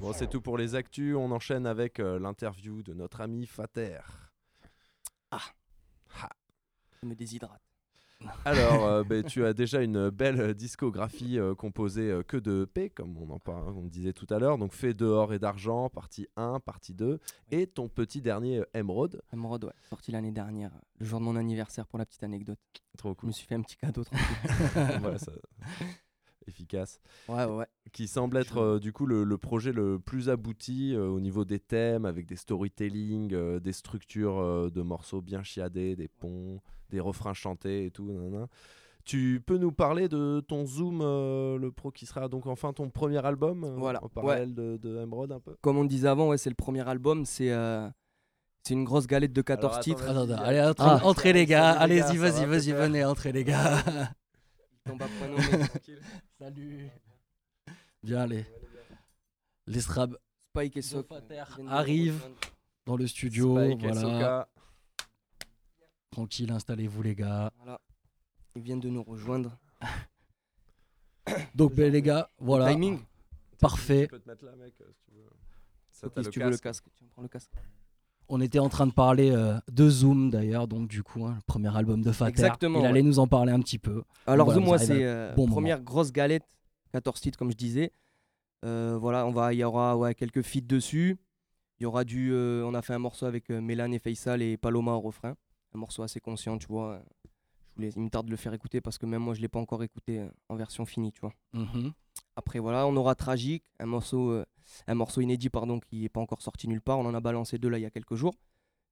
Bon, c'est tout pour les actus. On enchaîne avec euh, l'interview de notre ami Fater. Je me déshydrate. Alors, euh, ben, tu as déjà une belle discographie euh, composée que de P, comme on en parle, on disait tout à l'heure. Donc, fait dehors et d'argent, partie 1, partie 2. Et ton petit dernier Emerald. Emerald, ouais, sorti l'année dernière, le jour de mon anniversaire pour la petite anecdote. Trop Je cool. me suis fait un petit cadeau tranquille. Voilà, ça- Efficace. ouais, ouais, ouais. Qui semble être euh, du coup le, le projet le plus abouti euh, au niveau des thèmes, avec des storytelling, euh, des structures euh, de morceaux bien chiadés, des ponts, des refrains chantés et tout. nanana. Tu peux nous parler de ton Zoom, euh, le pro qui sera donc enfin ton premier album euh, Voilà, en parallèle de, de Emerald un peu? Comme on disait avant, ouais, c'est le premier album. C'est euh, c'est une grosse galette de 14 Alors, attends, titres. Attends, attends, allez, entrez, Ah. entrez, les gars, allez-y, vas-y, va, vas-y, venez, entrez les gars. Tombe à. Salut. Bien, allez. Les Strab Spike et de arrivent. dans le studio, Spike voilà. Tranquille, installez-vous les gars. Voilà. Ils viennent de nous rejoindre. Donc ben, les gars, voilà. Timing Parfait. Tu peux te mettre là, mec, si tu veux. Ça, si le tu veux le casque. casque. Tu me prends le casque. On était en train de parler euh, de Zoom d'ailleurs, donc du coup, hein, le premier album de Fater. Exactement, Il allait ouais. nous en parler un petit peu. Alors Voilà, Zoom, moi, c'est euh, bon première grosse galette, 14 titres comme je disais. Euh, voilà, on va, il y aura ouais, quelques feats dessus. Il y aura du, on a fait un morceau avec euh, Mélan et Faisal et Paloma au refrain. Un morceau assez conscient, tu vois. Voulais, il me tarde de le faire écouter parce que même moi, je l'ai pas encore écouté euh, en version finie, tu vois. Mhm. Après voilà, on aura Tragique, un morceau, euh, un morceau inédit pardon, qui n'est pas encore sorti nulle part. On en a balancé deux là il y a quelques jours.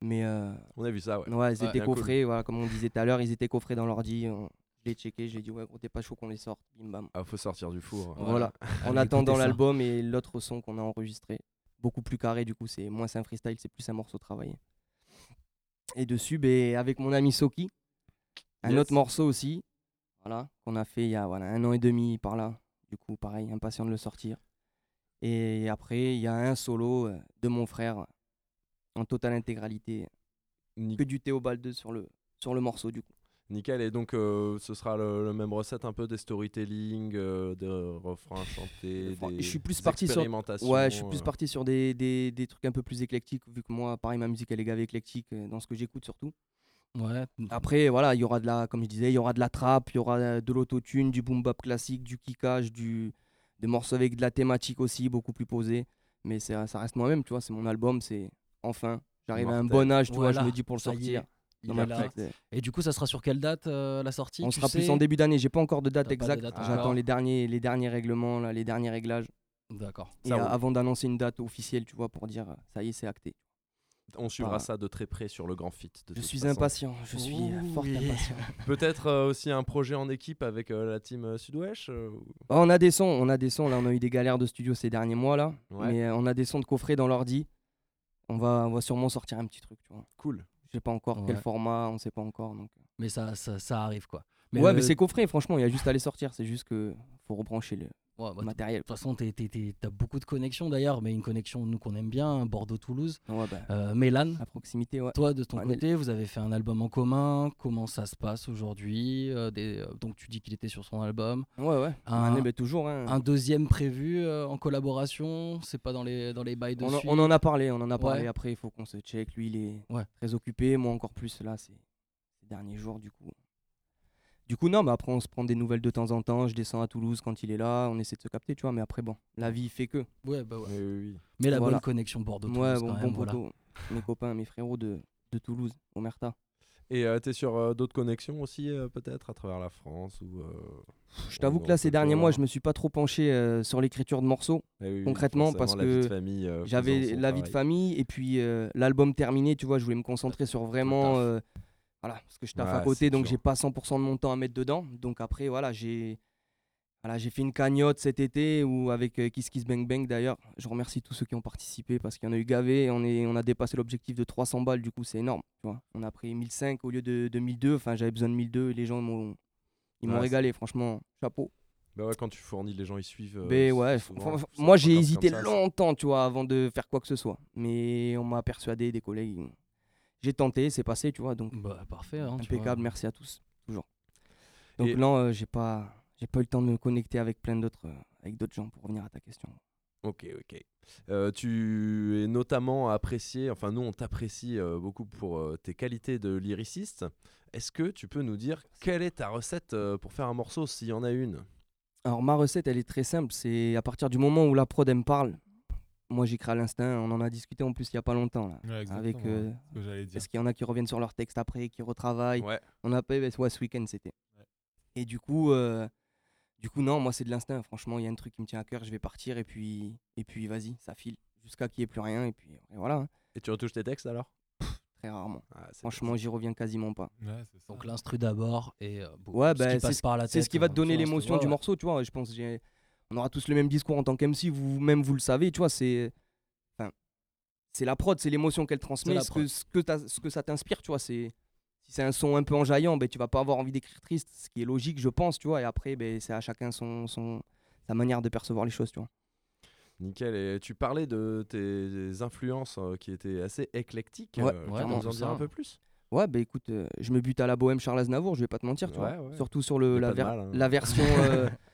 Mais euh, On a vu ça, ouais. ouais, ils Ouais, étaient cool. coffrés, voilà, comme on disait tout à l'heure, ils étaient coffrés dans l'ordi. on- Je l'ai checké, j'ai dit ouais gros t'es pas chaud qu'on les sorte, bim bam. Ah, faut sortir du four. hein. Voilà. En attendant l'album et l'autre son qu'on a enregistré, beaucoup plus carré du coup, c'est moins c'est un freestyle, c'est plus un morceau travaillé. Et dessus, ben, avec mon ami Soki, un Yes. autre morceau aussi, voilà, qu'on a fait il y a voilà, un an et demi par là. Du coup, pareil, impatient de le sortir. Et après, il y a un solo euh, de mon frère en totale intégralité, que du Théobald 2 sur le, sur le morceau du coup. Nickel, et donc euh, ce sera le, le même recette un peu des storytelling, euh, des refrains chantés, des je suis plus parti sur- expérimentations, Ouais, je suis plus euh, parti sur des, des, des trucs un peu plus éclectiques, vu que moi, pareil, ma musique elle est gavée éclectique dans ce que j'écoute surtout. Ouais. Après, voilà, il y aura de la, comme je disais, il y aura de la trap, il y aura euh, de l'autotune, du boom bap classique, du kickage, du, des morceaux avec de la thématique aussi, beaucoup plus posée. Mais ça reste moi-même, tu vois, c'est mon album, c'est enfin, j'arrive à un bon âge, tu vois, je me dis pour le sortir. Et du coup, ça sera sur quelle date euh, la sortie On tu sera plus en début d'année, j'ai pas encore de date exacte. J'attends encore. les derniers, les derniers règlements, là, les derniers réglages. D'accord. Et euh, avant d'annoncer une date officielle, tu vois, pour dire euh, ça y est, c'est acté. On suivra ça de très près sur le grand fit. de Je suis façon. impatient, je suis fort Oui. impatient. Peut-être euh, aussi un projet en équipe avec euh, la team euh, Sud-Ouest euh, ou- Oh, on a des sons, on a des sons. Là, on a eu des galères de studio ces derniers mois là, Ouais. mais euh, on a des sons de coffret dans l'ordi. On va, on va sûrement sortir un petit truc, tu vois. Cool. Je sais pas encore quel format, on sait pas encore. Donc. Mais ça, ça, ça arrive quoi. ouais, euh, mais c'est coffret, franchement, il y a juste à les sortir. C'est juste que faut rebrancher le ouais, bah, matériel. De toute façon, t'as beaucoup de connexions d'ailleurs, mais une connexion nous qu'on aime bien, Bordeaux-Toulouse. Ouais, bah, Euh, Mélan, à proximité, ouais. toi de ton côté, vous avez fait un album en commun. Comment ça se passe aujourd'hui Euh, des- euh, Donc tu dis qu'il était sur son album. Ouais, ouais. Un- bah, toujours. hein. Un deuxième prévu euh, en collaboration C'est pas dans les, dans les bails de On, on en a parlé, on en a parlé. Après, il faut qu'on se check. Lui, il est très occupé. Moi, encore plus là, c'est ces derniers jours, du coup. Du coup, non, mais après, on se prend des nouvelles de temps en temps. Je descends à Toulouse quand il est là. On essaie de se capter, tu vois. Mais après, bon, la vie fait que. Ouais, bah ouais. Oui, oui, oui. Mais la Voilà. bonne connexion Bordeaux-Toulouse Ouais, quand bon, même. bon voilà. poteau. Mes copains, mes frérots de, de Toulouse, Omerta. Et euh, t'es sur euh, d'autres connexions aussi, euh, peut-être, à travers la France ou, euh, Je t'avoue ou que là, ces derniers mois, je me suis pas trop penché euh, sur l'écriture de morceaux. Eh oui, oui, concrètement, parce la vie de que euh, J'avais la vie de famille et puis euh, l'album terminé, tu vois, je voulais me concentrer sur vraiment. Voilà, parce que je taffe à Ouais, côté, c'est donc j'ai pas 100% de mon temps à mettre dedans. Donc après, voilà, j'ai. Voilà, j'ai fait une cagnotte cet été ou avec euh, Kiss Kiss Bang Bang d'ailleurs. Je remercie tous ceux qui ont participé parce qu'il y en a eu gavé. On, est, on a dépassé l'objectif de 300 balles, du coup c'est énorme. Tu vois. On a pris 1005 au lieu de, de 1002. Enfin, j'avais besoin de 1002 et les gens m'ont, ils m'ont Ouais, régalé, franchement. Chapeau. Bah ouais, quand tu fournis, les gens ils suivent. euh, c'est ouais, souvent- moi j'ai hésité ça, longtemps, tu vois, avant de faire quoi que ce soit. Mais on m'a persuadé, des collègues. J'ai tenté, c'est passé, tu vois. Donc Bah, parfait. hein, impeccable, merci à tous, toujours. Donc Et- là, euh, j'ai pas, j'ai pas eu le temps de me connecter avec plein d'autres, euh, avec d'autres gens pour revenir à ta question. Ok, ok. Euh, tu es notamment apprécié, enfin nous on t'apprécie euh, beaucoup pour euh, tes qualités de lyriciste. Est-ce que tu peux nous dire quelle est ta recette euh, pour faire un morceau s'il y en a une? Alors ma recette, elle est très simple. C'est à partir du moment où la prod elle me parle. Moi j'écris à l'instinct. On en a discuté en plus il y a pas longtemps là. Ouais, Avec euh, ce que j'allais dire. parce qu'il y en a qui reviennent sur leur texte après, qui retravaillent. Ouais. On a pas ouais, ce week-end c'était. Ouais. Et du coup, euh, du coup non, moi c'est de l'instinct. Franchement, il y a un truc qui me tient à cœur. Je vais partir et puis et puis vas-y, ça file jusqu'à qu'il n'y ait plus rien et puis et voilà. hein. Et tu retouches tes textes alors? Très rarement. Ah, Franchement, j'y reviens quasiment pas. Ouais, c'est ça. Donc l'instru d'abord et euh, bon, Ouais, ce bah, qui c'est passe ce- par la C'est ce tête, qui va te euh, donner sur l'instru. l'émotion Ouais, du morceau, tu vois. Je pense j'ai- on aura tous le même discours en tant qu'MC, vous-même vous le savez, tu vois. C'est enfin, c'est la prod, c'est l'émotion qu'elle transmet, ce que, ce, que t'as- ce que ça t'inspire, tu vois. C'est si c'est un son un peu enjaillant, ben tu vas pas avoir envie d'écrire triste, ce qui est logique, je pense, tu vois. Et après, ben c'est à chacun son, son sa manière de percevoir les choses, tu vois. Nickel. Et tu parlais de tes influences euh, qui étaient assez éclectiques. Ouais, euh, ouais, en dire un peu plus? Ouais, bah écoute, euh, je me bute à la bohème Charles Aznavour, je vais pas te mentir, tu Ouais, vois. ouais. Surtout sur le, la, ver- mal, hein. la version euh,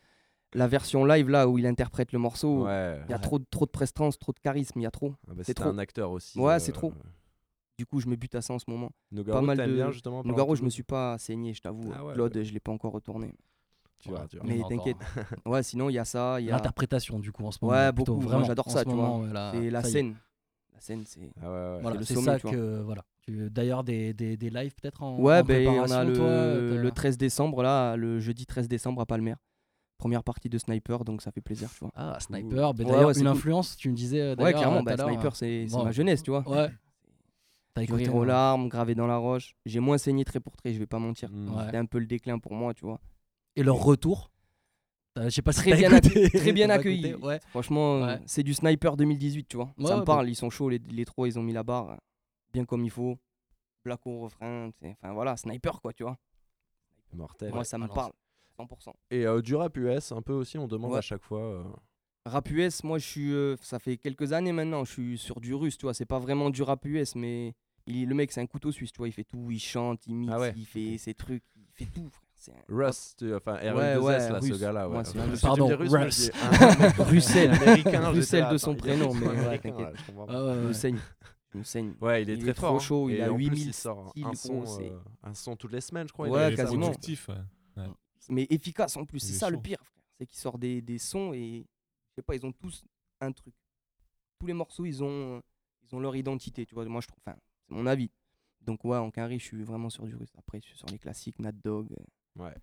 la version live là où il interprète le morceau. Ouais. Il y a Ouais. trop, de- trop de prestance, trop de charisme, il y a trop. Ah bah, c'est trop. un acteur aussi. Ouais, euh, c'est trop. Du coup, je me bute à ça en ce moment. Nogaro, Pas mal de- bien justement de je me suis pas saigné, je t'avoue. Ah ouais, Claude, je l'ai pas encore retourné. Tu verras, tu verras. Mais t'inquiète. Ouais, sinon, il y a ça. Il y a L'interprétation du coup en ce moment. Ouais, plutôt, beaucoup. Moi, Vraiment, j'adore ça, ce tu vois. moment, ouais, là, c'est la scène. La scène, c'est. Ah ouais, ouais. Voilà, c'est sommet, ça tu vois. que voilà. D'ailleurs des, des, des lives peut-être en, Ouais, en ben on a le, le 13 décembre, là, le jeudi 13 décembre à Palmer. Première partie de Sniper, donc ça fait plaisir, tu vois. Ah, Sniper, d'ailleurs ouais, c'est une cool. influence, tu me disais euh, Ouais, clairement, euh, bah, Sniper, c'est bon. ma jeunesse, tu vois. Ouais. T'as rire aux larmes, gravé dans la roche. J'ai moins saigné très pour très, je vais pas mentir. Mm. Ouais. C'était un peu le déclin pour moi, tu vois. Et leur retour Je sais pas si Très bien accueilli- très bien accueilli. Ouais. Franchement, euh, Ouais. c'est du Sniper 2018, tu vois. Ouais, ça me ouais, parle, ils sont chauds, les, les trois, ils ont mis la barre euh, bien comme il faut. Black au refrain, enfin voilà, Sniper quoi, tu vois. Mortel. Moi, ça me parle, 100%. Et euh, du rap US, un peu aussi, on demande Ouais. à chaque fois. euh, Rap US, moi, je suis, euh, ça fait quelques années maintenant, je suis sur du russe, tu vois. C'est pas vraiment du rap US, mais il, le mec, c'est un couteau suisse, tu vois. Il fait tout, il chante, il mixe, Ah ouais. il fait ses trucs, il fait tout, frère. C'est un- Russ, tu- enfin r Ouais, ouais, là, ce gars-là. Ouais. Moi, Pardon, Russ. dis, mec, Russell. Russell de son il prénom, mais ouais, t'inquiète. je me saigne. Me saigne. Ouais, il est Il très est fort. trop hein. chaud, il a en plus, 8000 il sort styles, un son, euh, un son toutes les semaines, je crois. il Ouais, Il est quasiment. productif, ouais. Mais efficace en plus. C'est est ça le pire. C'est qu'ils sortent des, des sons et je sais pas, ils ont tous un truc. Tous les morceaux, ils ont, ils ont leur identité, tu vois. Moi, je trouve, enfin, c'est mon avis. Donc ouais, en carré, je suis vraiment sur du russe. Après, je suis sur les classiques, Nat Dogg, euh, Ouais.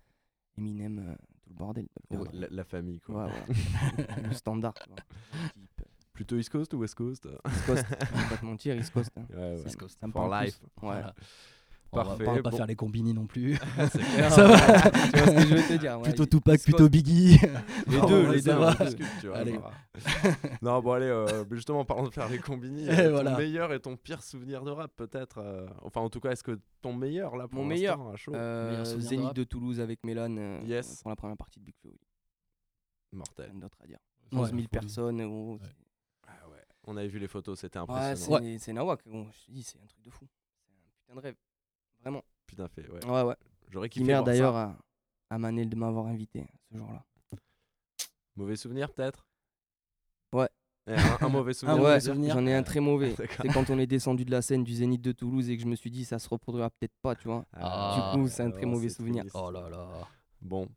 Eminem, euh, tout le bordel. Ouais, La, la famille, quoi. ouais, ouais. le standard, tu vois. Type, Plutôt East Coast ou West Coast? East Coast, je vais pas te mentir, East Coast. hein. Ouais, ouais. East Coast. For plus. life. Ouais. Voilà. On va- Parfait, On va pas bon. faire les combini non plus. C'est clair. Ça va. tu vois ce que je veux te dire ouais, plutôt Tupac, Coast. plutôt Biggie. Les Non, deux, les deux. va, hein. on discute, tu vois, Allez. non, bon, allez, euh, justement, en parlant de faire les combini, euh, ton meilleur et ton pire souvenir de rap, peut-être euh, Enfin, en tout cas, est-ce que ton meilleur, là, pour Mon meilleur, à chaud Euh, Meilleur de Zénith de Toulouse avec Mélan euh, Yes. pour la première partie de Big Flo. oui. Mortel. Rien d'autre à dire. Ouais. 11 000 personnes. gros, Ouais. c'est- Ah ouais. On avait vu les photos, c'était Ouais, impressionnant. c'est Nawak. Je te dis, c'est un truc de fou. C'est un putain de rêve. Vraiment. Putain, fait, ouais. Ouais, ouais. J'aurais kiffé merde voir d'ailleurs à, à Manel de m'avoir invité ce jour-là. Mauvais souvenir, peut-être? Ouais. Eh, un, un mauvais souvenir. Souvenir. J'en ai un très mauvais. C'est quand on est descendu de la scène du Zénith de Toulouse et que je me suis dit, ça se reproduira peut-être pas, tu vois. Ah, du coup, c'est un très mauvais souvenir. triste. Oh là là. Bon.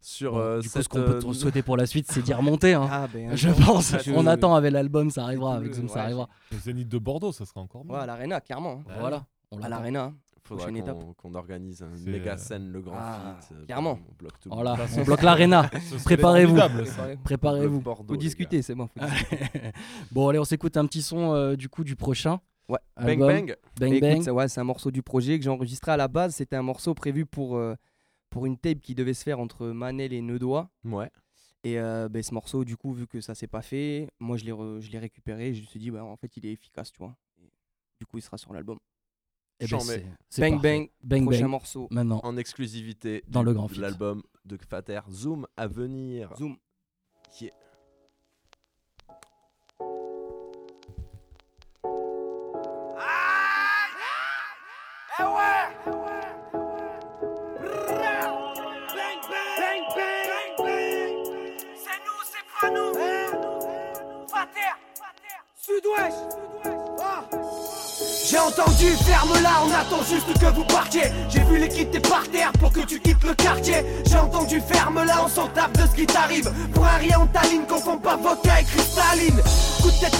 Sur Bon, euh, du coup, cette, ce qu'on peut euh, te souhaiter pour la suite, c'est d'y remonter. Hein. Ah, ben. Je pense. je- On attend avec l'album, ça arrivera. Avec Zoom, ça arrivera. Le Zénith de Bordeaux, ça sera encore mieux. Ouais, à l'Arena, clairement. hein. Voilà. On À l'Arena. Faudra qu'on qu'on organise C'est, méga euh, scène, le grand ah, feat. euh, clairement. on bloque tout. Voilà. Bah, On bloque l'arena. Préparez-vous. Préparez-vous. Gars. discuter, c'est bon. bon, allez, on s'écoute un petit son euh, du coup du prochain. Ouais. Bang bang. Bang Mais Bang. écoute, c'est- ouais, c'est un morceau du projet que j'ai enregistré à la base. C'était un morceau prévu pour, euh, pour une tape qui devait se faire entre Manel et Neudois. Ouais. Et euh, ben, ce morceau, du coup, vu que ça s'est pas fait, moi je l'ai re- je l'ai récupéré. Je me suis dit, bah, en fait, il est efficace, tu vois. Et du coup, il sera sur l'album. Eh ben, c'est- Bang. Bang, Bang prochain Bang. morceau. Maintenant. En exclusivité Dans du- le grand l'album de Fater Zoom à venir. Zoom. Yeah. Bang entendu ferme-la, on attend juste que vous partiez. J'ai vu les quitter par terre pour que tu quittes le quartier. J'ai entendu ferme-la, on s'en tape de ce qui t'arrive. Pour un rien on t'aligne, confond pas vodka et cristalline. Coup de tête.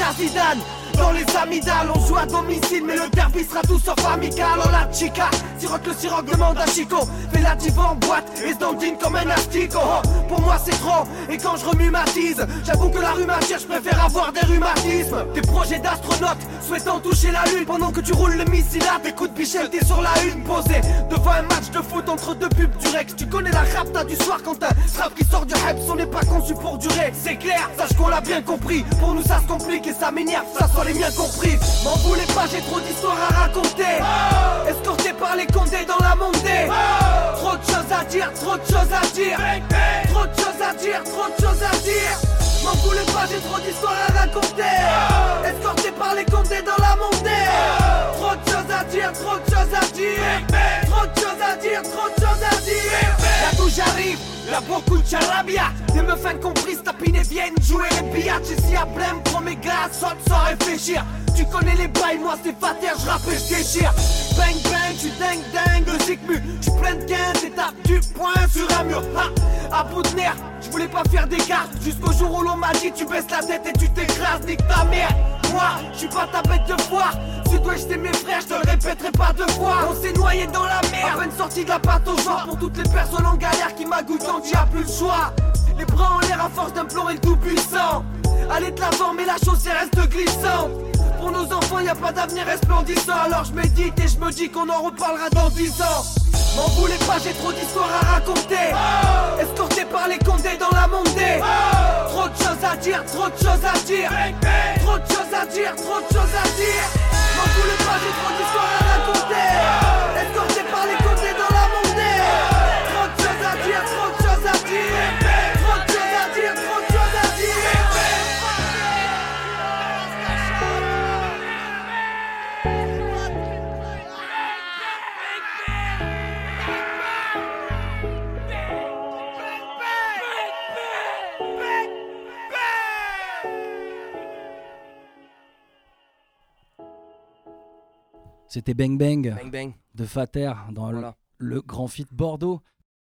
Dans les amygdales, on joue à domicile, mais le derby sera tout sauf amical. Oh la chica, sirote le sirop, demande à Chico. Fais la diva en boîte et se comme un asticot. Oh, pour moi c'est trop, et quand je remue ma tise, j'avoue que la rhumatière, je préfère avoir des rhumatismes. Des projets d'astronautes souhaitant toucher la lune pendant que tu roules le missile à tes coups de bichette, t'es sur la une posé devant un match de foot entre deux pubs du Rex. Tu connais la rapta du soir quand un strap qui sort du Heps, on n'est pas conçu pour durer. C'est clair, sache qu'on l'a bien compris. Pour nous ça se complique et ça m'énerve, ça soit les miens compris. M'en voulez pas, j'ai trop d'histoires à raconter. Escorté par les condés dans la montée. Trop de choses à dire, trop de choses à dire. Trop de choses à dire, trop de choses à dire. M'en voulez pas, j'ai trop d'histoires à raconter. Escorté par les condés dans la montée. Trop de choses à dire, trop de choses à dire. Trop de choses à dire, trop de choses à dire. Là d'où j'arrive, là beaucoup charabia. Des meufs incomprises tapines viennent jouer les biatchs. Ici à Blême, prends mes gars, saute sans réfléchir. Tu connais les bails, moi c'est fater, je rappe et je déchire. Bang bang, tu dingue dingue, le zigmu. Tu plein de 15 et tape du poing sur un mur. Ha, à bout de nerf, je voulais pas faire des. Jusqu'au jour où l'on m'a dit, tu baisses la tête et tu t'écrases, nique ta mère. Moi, je suis pas ta bête de foire. Sud-Ouest, j'étais mes frères, je te le répéterai pas deux fois. On s'est noyé dans la mer, à peine sorti de la pâte au genre. Pour toutes les personnes en galère qui m'agoutent quand a plus le choix. Les bras en l'air à force d'implorer le tout puissant. Allez de l'avant, mais la chaussée reste glissante. Pour nos enfants, y a pas d'avenir resplendissant. Alors je médite et je me dis qu'on en reparlera dans 10 ans. M'en voulez pas, j'ai trop d'histoires à raconter. Escorté par les condés dans la montée. Trop de choses à dire, trop de choses à dire. Trop de choses à dire, trop de choses à dire. M'en voulez pas, j'ai trop d'histoires à raconter. Escorté C'était Bang Bang Bang bang. de Fater dans le Grand Fit Bordeaux.